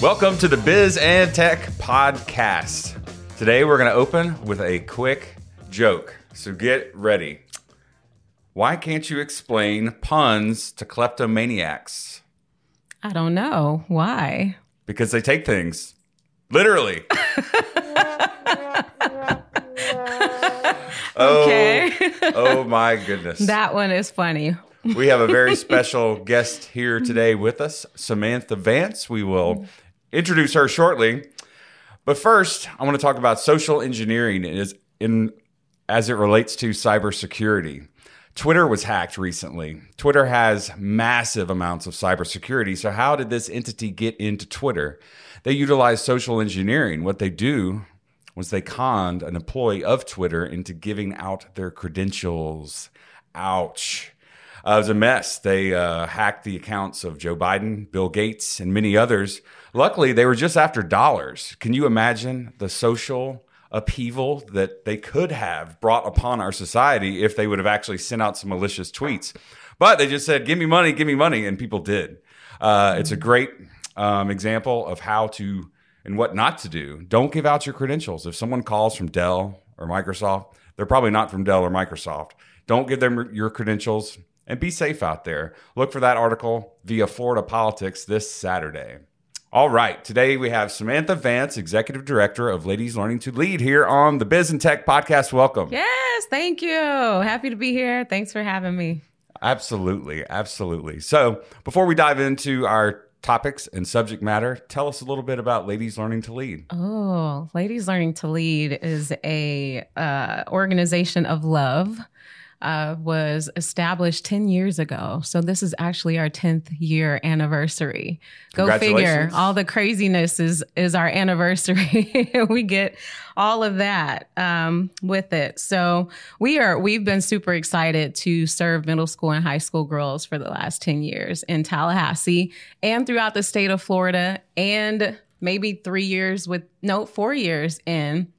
Welcome to the Biz and Tech Podcast. Today we're going to open with a quick joke. So get ready. Why can't you explain puns to kleptomaniacs? I don't know. Why? Because they take things literally. Oh, okay. Oh, oh my goodness. that one is funny. we have a very special guest here today with us, Samantha Vance. We will introduce her shortly. But first, I want to talk about social engineering in as it relates to cybersecurity. Twitter was hacked recently. Twitter has massive amounts of cybersecurity. So, how did this entity get into Twitter? They utilized social engineering. What they do was they conned an employee of Twitter into giving out their credentials. Ouch. Uh, it was a mess. They uh, hacked the accounts of Joe Biden, Bill Gates, and many others. Luckily, they were just after dollars. Can you imagine the social upheaval that they could have brought upon our society if they would have actually sent out some malicious tweets? But they just said, "Give me money, give me money," and people did. Uh, it's a great um, example of how to and what not to do. Don't give out your credentials. If someone calls from Dell or Microsoft, they're probably not from Dell or Microsoft. Don't give them your credentials and be safe out there. Look for that article via Florida Politics this Saturday. All right, today we have Samantha Vance, Executive Director of Ladies Learning to Lead, here on the Biz and Tech Podcast. Welcome. Yes, thank you. Happy to be here. Thanks for having me. Absolutely, absolutely. So, before we dive into our topics and subject matter, tell us a little bit about Ladies Learning to Lead. Oh, Ladies Learning to Lead is a uh, organization of love. Uh, was established 10 years ago. So this is actually our 10th year anniversary. Go figure. All the craziness is is our anniversary. we get all of that um, with it. So we are we've been super excited to serve middle school and high school girls for the last 10 years in Tallahassee and throughout the state of Florida and maybe 3 years with no 4 years in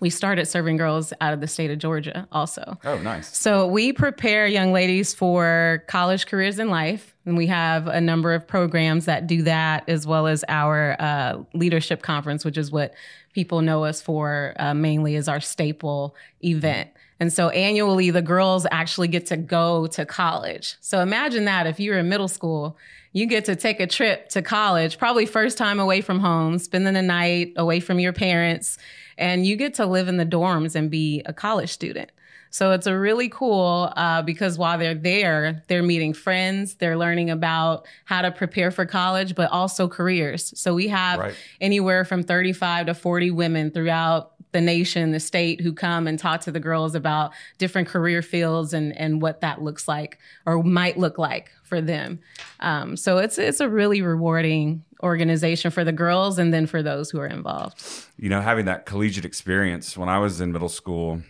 we started serving girls out of the state of Georgia also. Oh, nice. So we prepare young ladies for college careers in life, and we have a number of programs that do that, as well as our uh, leadership conference, which is what people know us for uh, mainly as our staple event. And so annually, the girls actually get to go to college. So imagine that if you're in middle school, you get to take a trip to college, probably first time away from home, spending the night away from your parents, and you get to live in the dorms and be a college student. So it's a really cool uh, because while they're there, they're meeting friends, they're learning about how to prepare for college, but also careers. So we have Right. anywhere from 35 to 40 women throughout the nation, the state, who come and talk to the girls about different career fields and and what that looks like or might look like for them. Um, so it's it's a really rewarding organization for the girls and then for those who are involved. you know, having that collegiate experience when I was in middle school,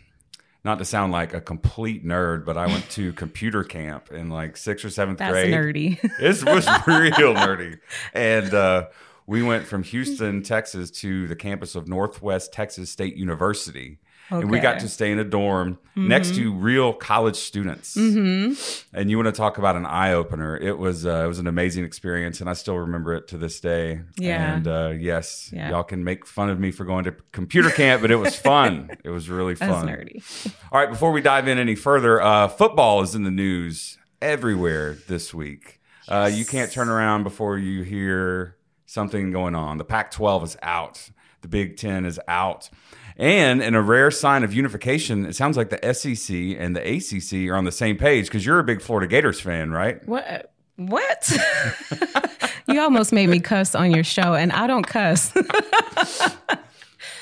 not to sound like a complete nerd, but I went to computer camp in like sixth or seventh That's grade. nerdy. It was real nerdy. And uh, we went from Houston, Texas to the campus of Northwest Texas State University. And we got to stay in a dorm next to real college students. And you want to talk about an eye opener? It was uh, it was an amazing experience, and I still remember it to this day. Yeah. And uh, yes, Yeah. y'all can make fun of me for going to computer camp, but it was fun. it was really That's fun. nerdy. All right, before we dive in any further, uh, football is in the news everywhere this week. Uh, you can't turn around before you hear something going on. The Pac 12 is out, the Big Ten is out. And in a rare sign of unification, it sounds like the SEC and the ACC are on the same page because you're a big Florida Gators fan, right? What? What? you almost made me cuss on your show, and I don't cuss.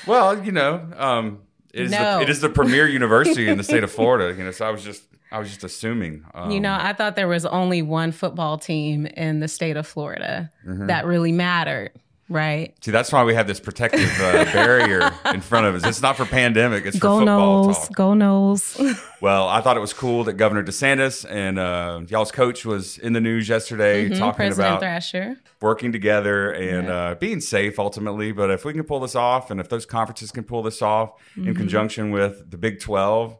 Well, you know, um, it is, No. the, it is the premier university in the state of Florida. You know, so I was just I was just assuming. Um, you know, I thought there was only one football team in the state of Florida Mm-hmm. that really mattered, right? See, that's why we have this protective uh, barrier in front of us. It's not for pandemic; it's for Go football Noles, talk. go Noles. Well, I thought it was cool that Governor DeSantis and uh, y'all's coach was in the news yesterday talking Mm-hmm, President about Thrasher. working together and uh, being safe ultimately. But if we can pull this off, and if those conferences can pull this off Mm-hmm. in conjunction with the Big Twelve,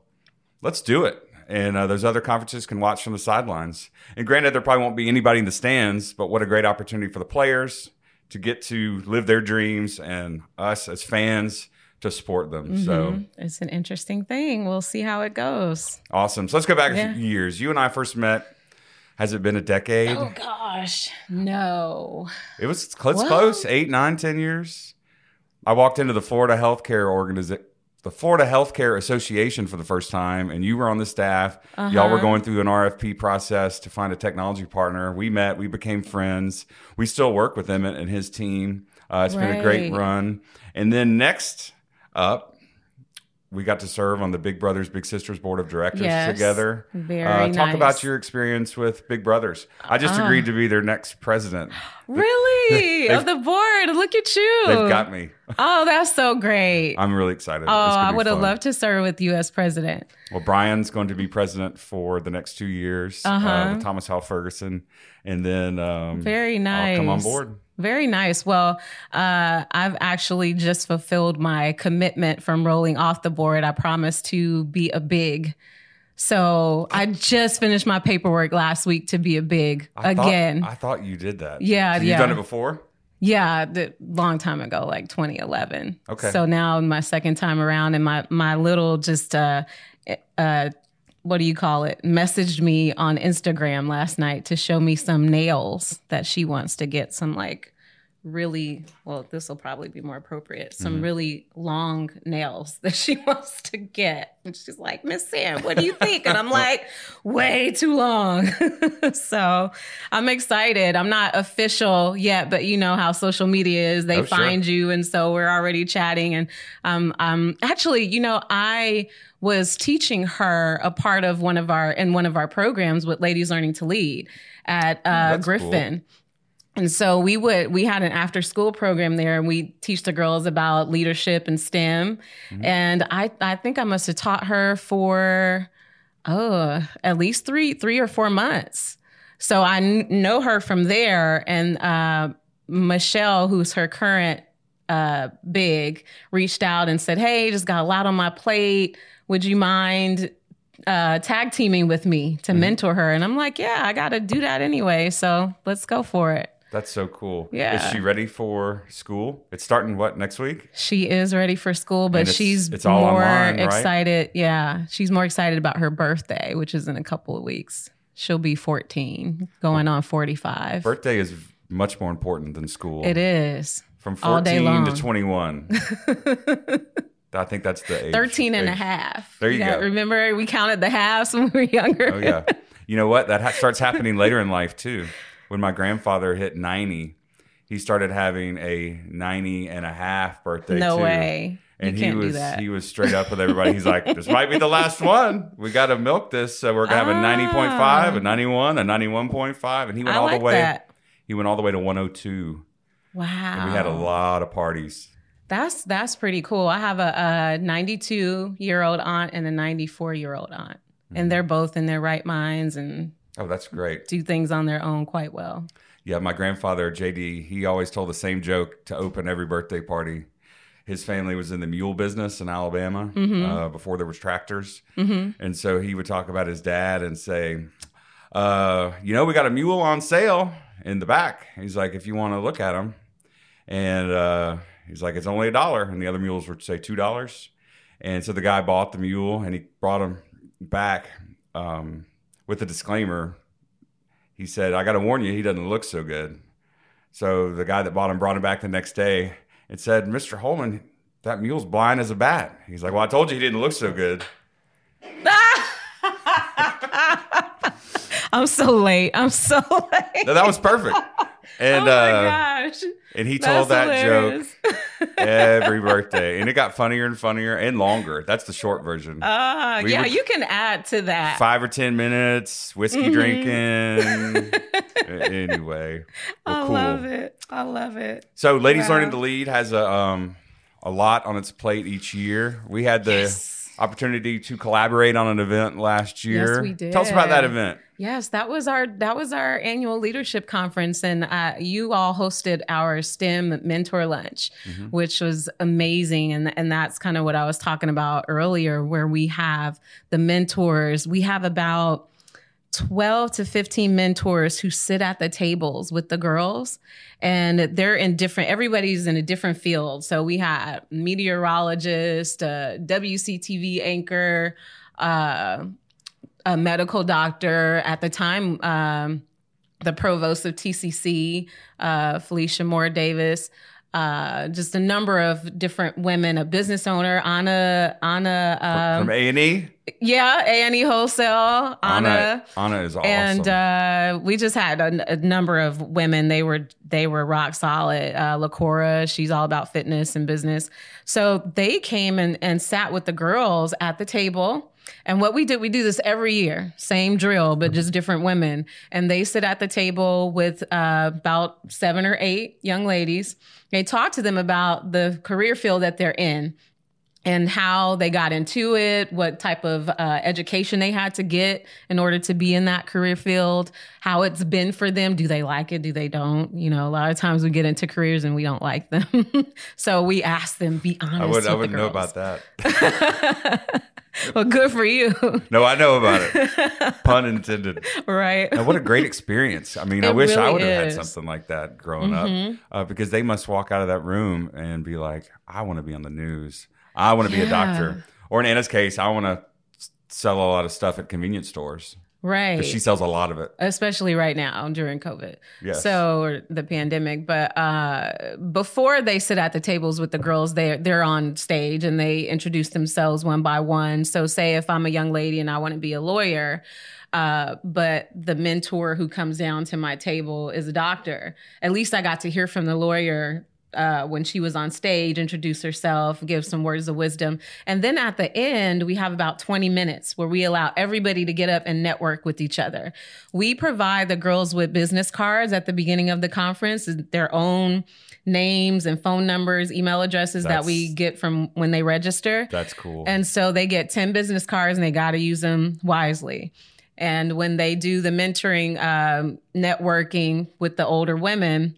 let's do it. And uh, those other conferences can watch from the sidelines. And granted, there probably won't be anybody in the stands, but what a great opportunity for the players to get to live their dreams and us as fans to support them. So Mhm. it's an interesting thing. We'll see how it goes. awesome. So let's go back a few years. You and I first met. Has it been a decade? Oh gosh, no. It was close, close, eight, nine, ten years. I walked into the Florida Healthcare Organization, the Florida Healthcare Association for the first time, and you were on the staff. Y'all were Uh-huh. going through an RFP process to find a technology partner. We met, we became friends. We still work with him and and his team. Uh, it's been a great run. And then next up, we got to serve on the Big Brothers Big Sisters board of directors Yes. together. Very uh, talk nice. about your experience with Big Brothers. I just Ah. agreed to be their next president. Really? of the board. Look at you. They've got me. Oh, that's so great. I'm really excited. oh, I would have loved to serve with you as president. Well, Brian's going to be president for the next two years uh Uh-huh. with Thomas Hal Ferguson, and then um, Very nice. I'll come on board. Very nice. Well, uh, I've actually just fulfilled my commitment from rolling off the board. I promised to be a big. So I just finished my paperwork last week to be a big I thought- again. I thought you did that. Yeah, So you've yeah. done it before. Yeah, the long time ago, like 2011. Okay. So now my second time around, and my my little just uh uh what do you call it? Messaged me on Instagram last night to show me some nails that she wants to get some like really well this will probably be more appropriate some Mm-hmm. really long nails that she wants to get. And she's like miss sam what do you think? And i'm like way too long. So i'm excited. I'm not official yet but you know how social media is. They Oh, sure. find you and so we're already chatting. And um, um actually you know i was teaching her a part of one of our in one of our programs with ladies learning to lead at uh, that's cool. And so we would we had an after school program there and we teach the girls about leadership and STEM. Mm-hmm. And I I think I must have taught her for oh at least three three or four months. So I kn- know her from there and uh Michelle, who's her current uh big, reached out and said, Hey, just got a lot on my plate. Would you mind uh, tag teaming with me to Mm-hmm. mentor her. And I'm like, yeah, I got to do that anyway. So let's go for it. That's so cool. Yeah. Is she ready for school? It's starting what next week? She is ready for school, but it's- she's it's all more online, right? excited. Yeah. She's more excited about her birthday, which is in a couple of weeks. She'll be 14, going on 45. Birthday is much more important than school. It is. From all day 14 to 21. I think that's the age. 13 and a half. There you go. Remember, we counted the halves when we were younger. Oh yeah. You know what? That ha- starts happening later in life too. When my grandfather hit 90, he started having a 90 and a half birthday no too. way. And you he was he was straight up with everybody. He's like, "This might be the last one. We got to milk this. So we're gonna have a ninety point five, a ninety one, a ninety one point five, and he went I all like the way. that. He went all the way to one hundred two. Wow. And we had a lot of parties. That's that's pretty cool. I have a, a 92 year old aunt and a 94 year old aunt, Mm-hmm. and they're both in their right minds and Oh, that's great. do things on their own quite well. Yeah, my grandfather JD, he always told the same joke to open every birthday party. His family was in the mule business in Alabama uh, before there was tractors, and so he would talk about his dad and say, uh, "You know, we got a mule on sale in the back." He's like, "If you want to look at him," and uh, he's like, "It's only a dollar," and the other mules would say two dollars, and so the guy bought the mule and he brought him back um, with a disclaimer he said, I got to warn you, he doesn't look so good. So the guy that bought him brought him back the next day and said, Mr. Holman, that mule's blind as a bat. He's like, Well, I told you he didn't look so good. I'm so late. I'm so late. No, that was perfect. And oh my uh, gosh. and he That's told that hilarious. joke every birthday, and it got funnier and funnier and longer. That's the short version. Uh, We yeah, you can add to that. Five or ten minutes, whiskey Mhm. drinking. Anyway, I cool. love it. I love it. So, Ladies Wow. Learning to Lead has a um a lot on its plate each year. We had the Yes. Opportunity to collaborate on an event last year. Yes, we did. Tell us about that event. Yes, that was our that was our annual leadership conference, and uh, you all hosted our STEM mentor lunch, Mm-hmm. which was amazing, and and that's kind of what I was talking about earlier, where we have the mentors. We have about 12 to 15 mentors who sit at the tables with the girls and they're in different everybody's in a different field. So we had meteorologist uh, wctv anchor uh, a medical doctor at the time um, the provost of tcc uh, felicia moore davis uh, just a number of different women, a business owner, Anna, Anna, um, From A and E, yeah, A and E Wholesale, Anna, Anna, Anna is awesome. and uh, we just had a, a number of women. They were they were rock solid. Uh, Lacora, she's all about fitness and business. So they came and, and sat with the girls at the table. And what we did, we do this every year, same drill, but just different women. And they sit at the table with uh, about seven or eight young ladies. They talk to them about the career field that they're in and how they got into it, what type of uh, education they had to get in order to be in that career field, how it's been for them. Do they like it? Do they don't? You know, a lot of times we get into careers and we don't like them. so we ask them, be honest. I would I wouldn't know about that. well, good for you. No, I know about it. Pun intended. right. And what a great experience. I mean, I It wish I would have had. Mm-hmm. something like that growing up uh, because they must walk out of that room and be like, I want to be on the news. I want to be a doctor. Or in Anna's case, I want to sell a lot of stuff at convenience stores Right. because she sells a lot of it. especially right now during COVID. Yes. So or the pandemic, but uh, before they sit at the tables with the girls, they they're on stage and they introduce themselves one by one. So say if I'm a young lady and I want to be a lawyer. Uh, but the mentor who comes down to my table is a doctor. At least I got to hear from the lawyer uh, when she was on stage, introduce herself, give some words of wisdom. And then at the end, we have about 20 minutes where we allow everybody to get up and network with each other. We provide the girls with business cards at the beginning of the conference, their own names and phone numbers, email addresses that we get from when they register. That's cool. And so they get 10 business cards and they got to use them wisely. And when they do the mentoring, um, networking with the older women,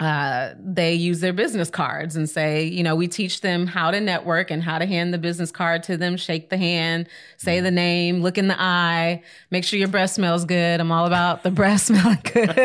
uh, they use their business cards and say, you know, we teach them how to network and how to hand the business card to them, shake the hand, say the name, look in the eye, make sure your breath smells good. I'm all about the breath smelling good.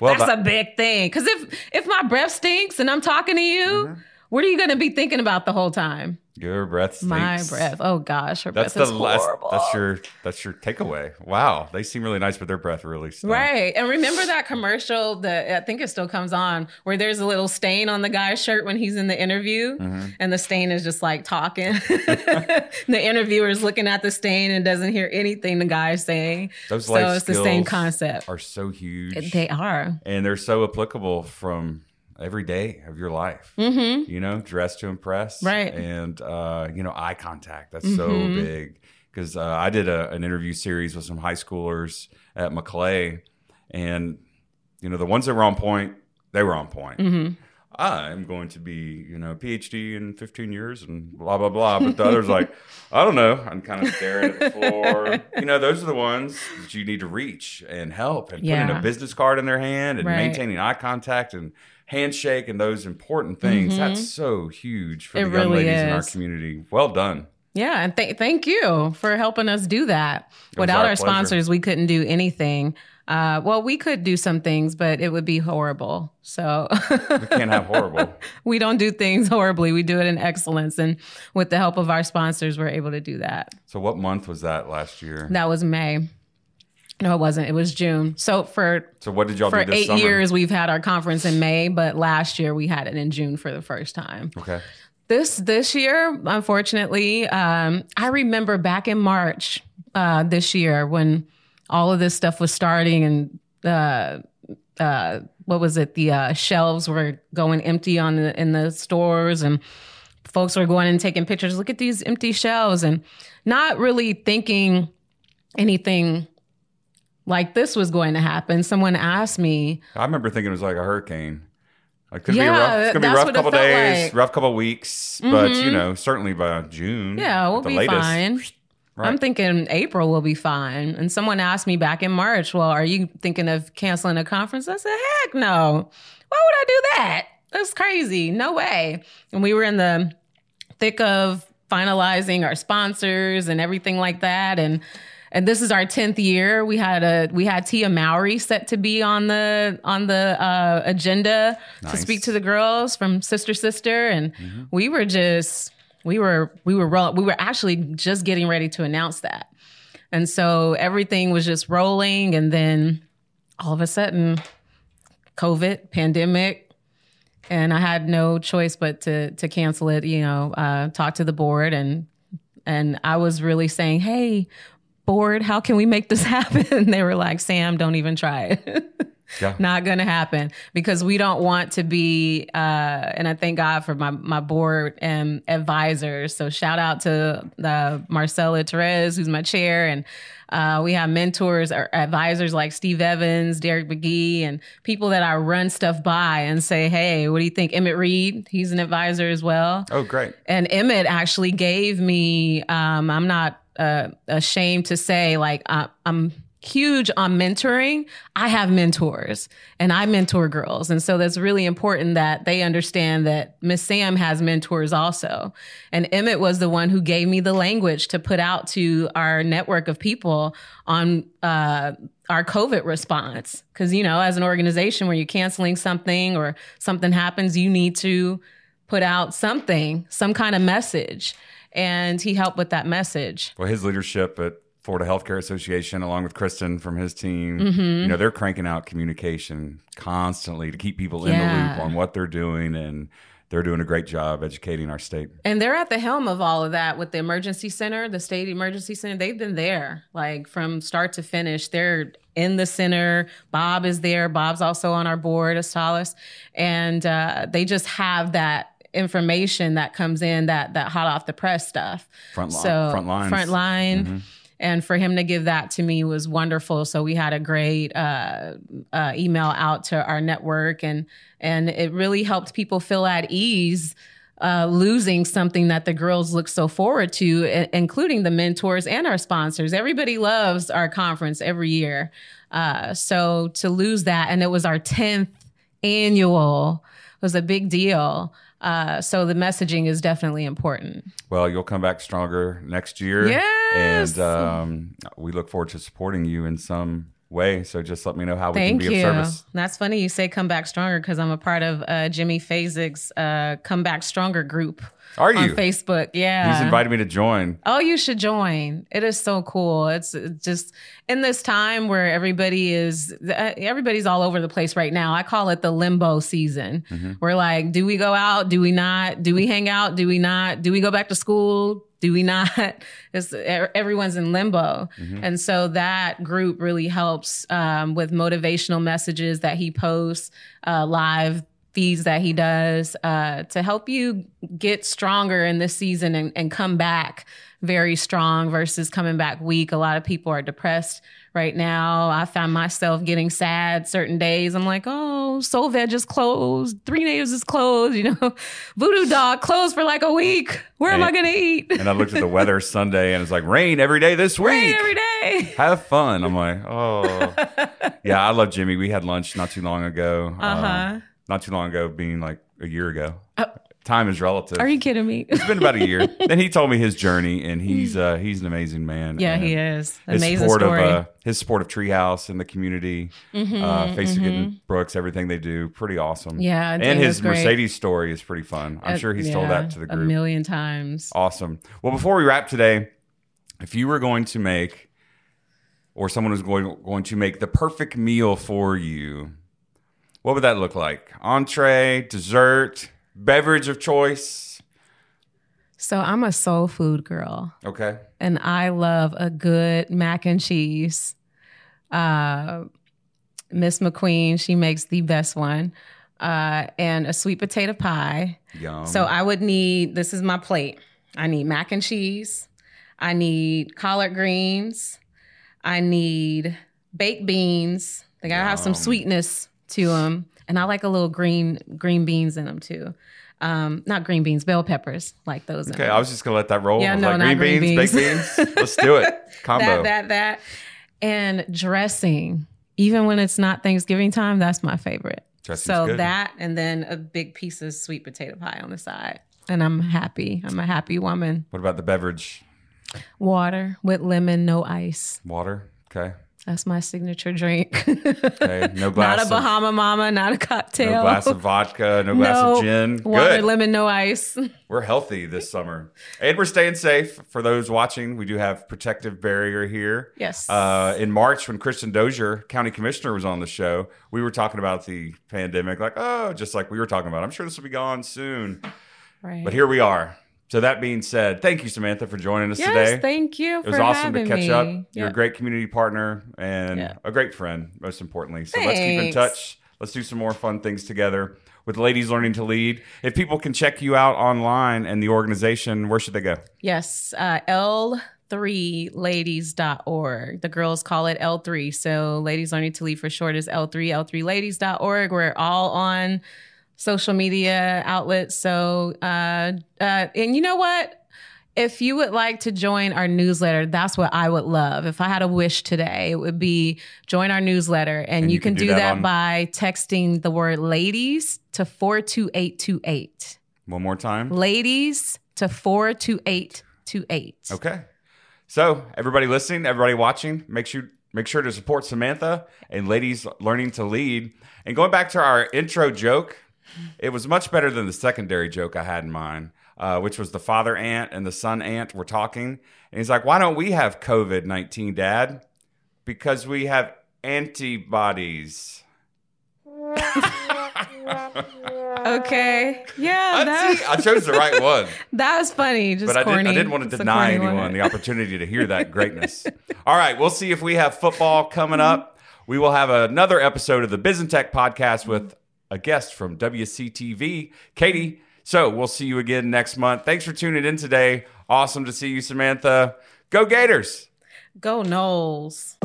Well, That's that- a big thing. Because if if my breath stinks and I'm talking to you, what are you going to be thinking about the whole time? Your breath stinks. My breath. Oh gosh, her That's breath the is last. horrible. That's your. That's your takeaway. Wow, they seem really nice, but their breath really stinks. Right. And remember that commercial that I think it still comes on where there's a little stain on the guy's shirt when he's in the interview Mm-hmm. and the stain is just like talking. the interviewer is looking at the stain and doesn't hear anything the guy's saying. Those so life it's the same concept. Are so huge. They are. and they're so applicable from every day of your life. Mm-hmm. You know, dress to impress, Right. And uh, you know, eye contact. That's so Mm-hmm. big because uh, I did a, an interview series with some high schoolers at Maclay, and you know, the ones that were on point, they were on point. Mm-hmm. I'm going to be, you know, PhD in 15 years and blah blah blah. But the others like, I don't know. I'm kind of staring at the floor. You know, those are the ones that you need to reach and help and putting a business card in their hand and Right. maintaining eye contact and handshake and those important things. That's so huge for Mm-hmm. It the young really ladies in our community. Well done. Yeah, and th- thank you for helping us do that. Without our our, sponsors, we couldn't do anything. Uh, well, we could do some things, but it would be horrible. So We can't have horrible. we don't do things horribly. We do it in excellence. And with the help of our sponsors, we're able to do that. So what month was that last year? That was May. No, it wasn't. It was June. So for So what did y'all for do this eight summer? years, we've had our conference in May, but last year we had it in June for the first time. Okay. This this year, unfortunately, um, I remember back in March uh, this year when all of this stuff was starting and uh, uh, what was it? The uh, shelves were going empty on the, in the stores and folks were going and taking pictures. Look at these empty shelves and not really thinking anything like this was going to happen. Someone asked me, I remember thinking it was like a hurricane. Like, could be a Yeah, rough, it's gonna be rough it couple days, like. rough couple weeks, but you mm-hmm. know, certainly by June, Yeah, we'll the be latest, fine. Right. I'm thinking April will be fine. And someone asked me back in March, well, are you thinking of canceling a conference? I said, heck no. Why would I do that? That's crazy. No way. And we were in the thick of finalizing our sponsors and everything like that. And and this is our 10th year. We had a we had tia mowry set to be on the on the uh, agenda Nice. to speak to the girls from sister sister. And we were just we were we were roll- we were actually just getting ready to announce that. And so everything was just rolling. And then all of a sudden covid pandemic and i had no choice but to to cancel it you know uh, talk to the board. And and i was really saying hey board how can we make this happen they were like sam don't even try it Yeah. not gonna happen because we don't want to be uh and i thank god for my my board and advisors so shout out to the marcella Therese, who's my chair and uh, we have mentors or advisors like Steve Evans, Derek McGee, and people that I run stuff by and say, Hey, what do you think? Emmett Reed, he's an advisor as well. Oh, great. And Emmett actually gave me, um, I'm not uh, ashamed to say, like, I'm huge on mentoring. I have mentors and I mentor girls. And so that's really important that they understand that Miss Sam has mentors also. And Emmett was the one who gave me the language to put out to our network of people on, uh, our COVID response. Cause, you know, as an organization where you're canceling something or something happens, you need to put out something, some kind of message. And he helped with that message. Well, his leadership at Florida Healthcare Association, along with Kristen from his team, Mm-hmm. you know, they're cranking out communication constantly to keep people in the loop on what they're doing, and they're doing a great job educating our state. And they're at the helm of all of that with the emergency center, the state emergency center. They've been there like from start to finish. They're in the center. Bob is there. Bob's also on our board as Solace. And uh, they just have that information that comes in that that hot off the press stuff. Front li- so front lines. front line. And for him to give that to me was wonderful. So we had a great uh, uh, email out to our network, and and it really helped people feel at ease uh, losing something that the girls look so forward to, i- including the mentors and our sponsors. Everybody loves our conference every year. Uh, so to lose that, and it was our 10th annual, was a big deal. Uh, so the messaging is definitely important. Well, you'll come back stronger next year. Yes. And um, we look forward to supporting you in some way. So just let me know how we Thank can be you. of service. That's funny you say come back stronger because I'm a part of uh, Jimmy Fazig's uh, come back stronger group Are you on? Facebook. Yeah. He's invited me to join. Oh, you should join. It is so cool. It's just in this time where everybody is uh, everybody's all over the place right now. I call it the limbo season. We're like, do we go out? Do we not? Do we hang out? Do we not? Do we go back to school? Do we not? It's, everyone's in limbo. And so that group really helps um, with motivational messages that he posts, uh, live feeds that he does uh, to help you get stronger in this season and, and come back very strong versus coming back weak. A lot of people are depressed right now. I found myself getting sad certain days. I'm like, oh, Soul Veg is closed. Three Natives is closed. You know, Voodoo Dog closed for like a week. Where am I going to eat? And I looked at the weather Sunday and it's like rain every day this week. Rain every day. Have fun. I'm like, oh. yeah, I love Jimmy. We had lunch not too long ago. Uh-huh. Um, not too long ago, being like a year ago. Time is relative. Are you kidding me? it's been about a year. then he told me his journey, and he's uh, he's an amazing man. yeah, And he is. His Amazing support story. of uh, his support of Treehouse and the community, uh, Face of Getting Brooks, everything they do, pretty awesome. Mm-hmm, Yeah, and his. Mercedes story is pretty fun. I'm Uh, sure he's told that to the group a million times. Awesome. Well, before we wrap today, if you were going to make, or someone was going going to make the perfect meal for you, what would that look like? Entree, dessert, beverage of choice. So I'm a soul food girl. Okay. and I love a good mac and cheese. Uh, Miss McQueen, she makes the best one, uh, and a sweet potato pie. Yum. So I would need this is my plate. I need mac and cheese. I need collard greens. I need baked beans. They gotta have some sweetness to them, and I like a little green green beans in them too. Um, not green beans, bell peppers, like those. okay. I was just gonna let that roll. Yeah, no, like, not green, green beans, beans. baked beans. Let's do it. Combo. that, that, that. And dressing, even when it's not Thanksgiving time, that's my favorite. Dressing's so good. that and then a big piece of sweet potato pie on the side. And I'm happy. I'm a happy woman. What about the beverage? Water with lemon, no ice. Water. Okay. That's my signature drink. Okay. No glass. not a of, Bahama Mama, not a cocktail. No glass of vodka. No glass No. of gin. Water, Good. lemon, no ice. We're healthy this summer, and we're staying safe. For those watching, we do have protective barrier here. Yes. Uh, in March, when Kristin Dozier, county commissioner, was on the show, we were talking about the pandemic, like, oh, just like we were talking about. I'm sure this will be gone soon, right. but here we are. So that being said, thank you, Samantha, for joining us yes, today. thank you. It was awesome to catch up. You're a great community partner and Yeah. a great friend, most importantly. So let's keep in touch. Let's do some more fun things together with Ladies Learning to Lead. If people can check you out online and the organization, where should they go? Yes, uh, L3ladies.org. The girls call it L3. So Ladies Learning to Lead for short is L3, L3ladies.org. We're all on social media outlets. So, uh, uh, and you know what? If you would like to join our newsletter, that's what I would love. If I had a wish today, it would be join our newsletter. And, you, can, do, that, on- by texting the word ladies to 42828 One more time. ladies to 42828. Okay. So everybody listening, everybody watching, make sure make sure to support Samantha and Ladies Learning to Lead. And going back to our intro joke, it was much better than the secondary joke I had in mind, uh, which was the father ant and the son ant were talking, and he's like, "Why don't we have COVID nineteen, Dad? Because we have antibodies." Okay. Yeah, that, see, I chose the right one. that was funny. Just but I, did, corny. I didn't want to It's deny anyone one. the opportunity to hear that greatness. All right, we'll see if we have football coming up. We will have another episode of the Biz and Tech podcast with a guest from WCTV, Katie. So we'll see you again next month. Thanks for tuning in today. Awesome to see you, Samantha. Go Gators! Go Noles.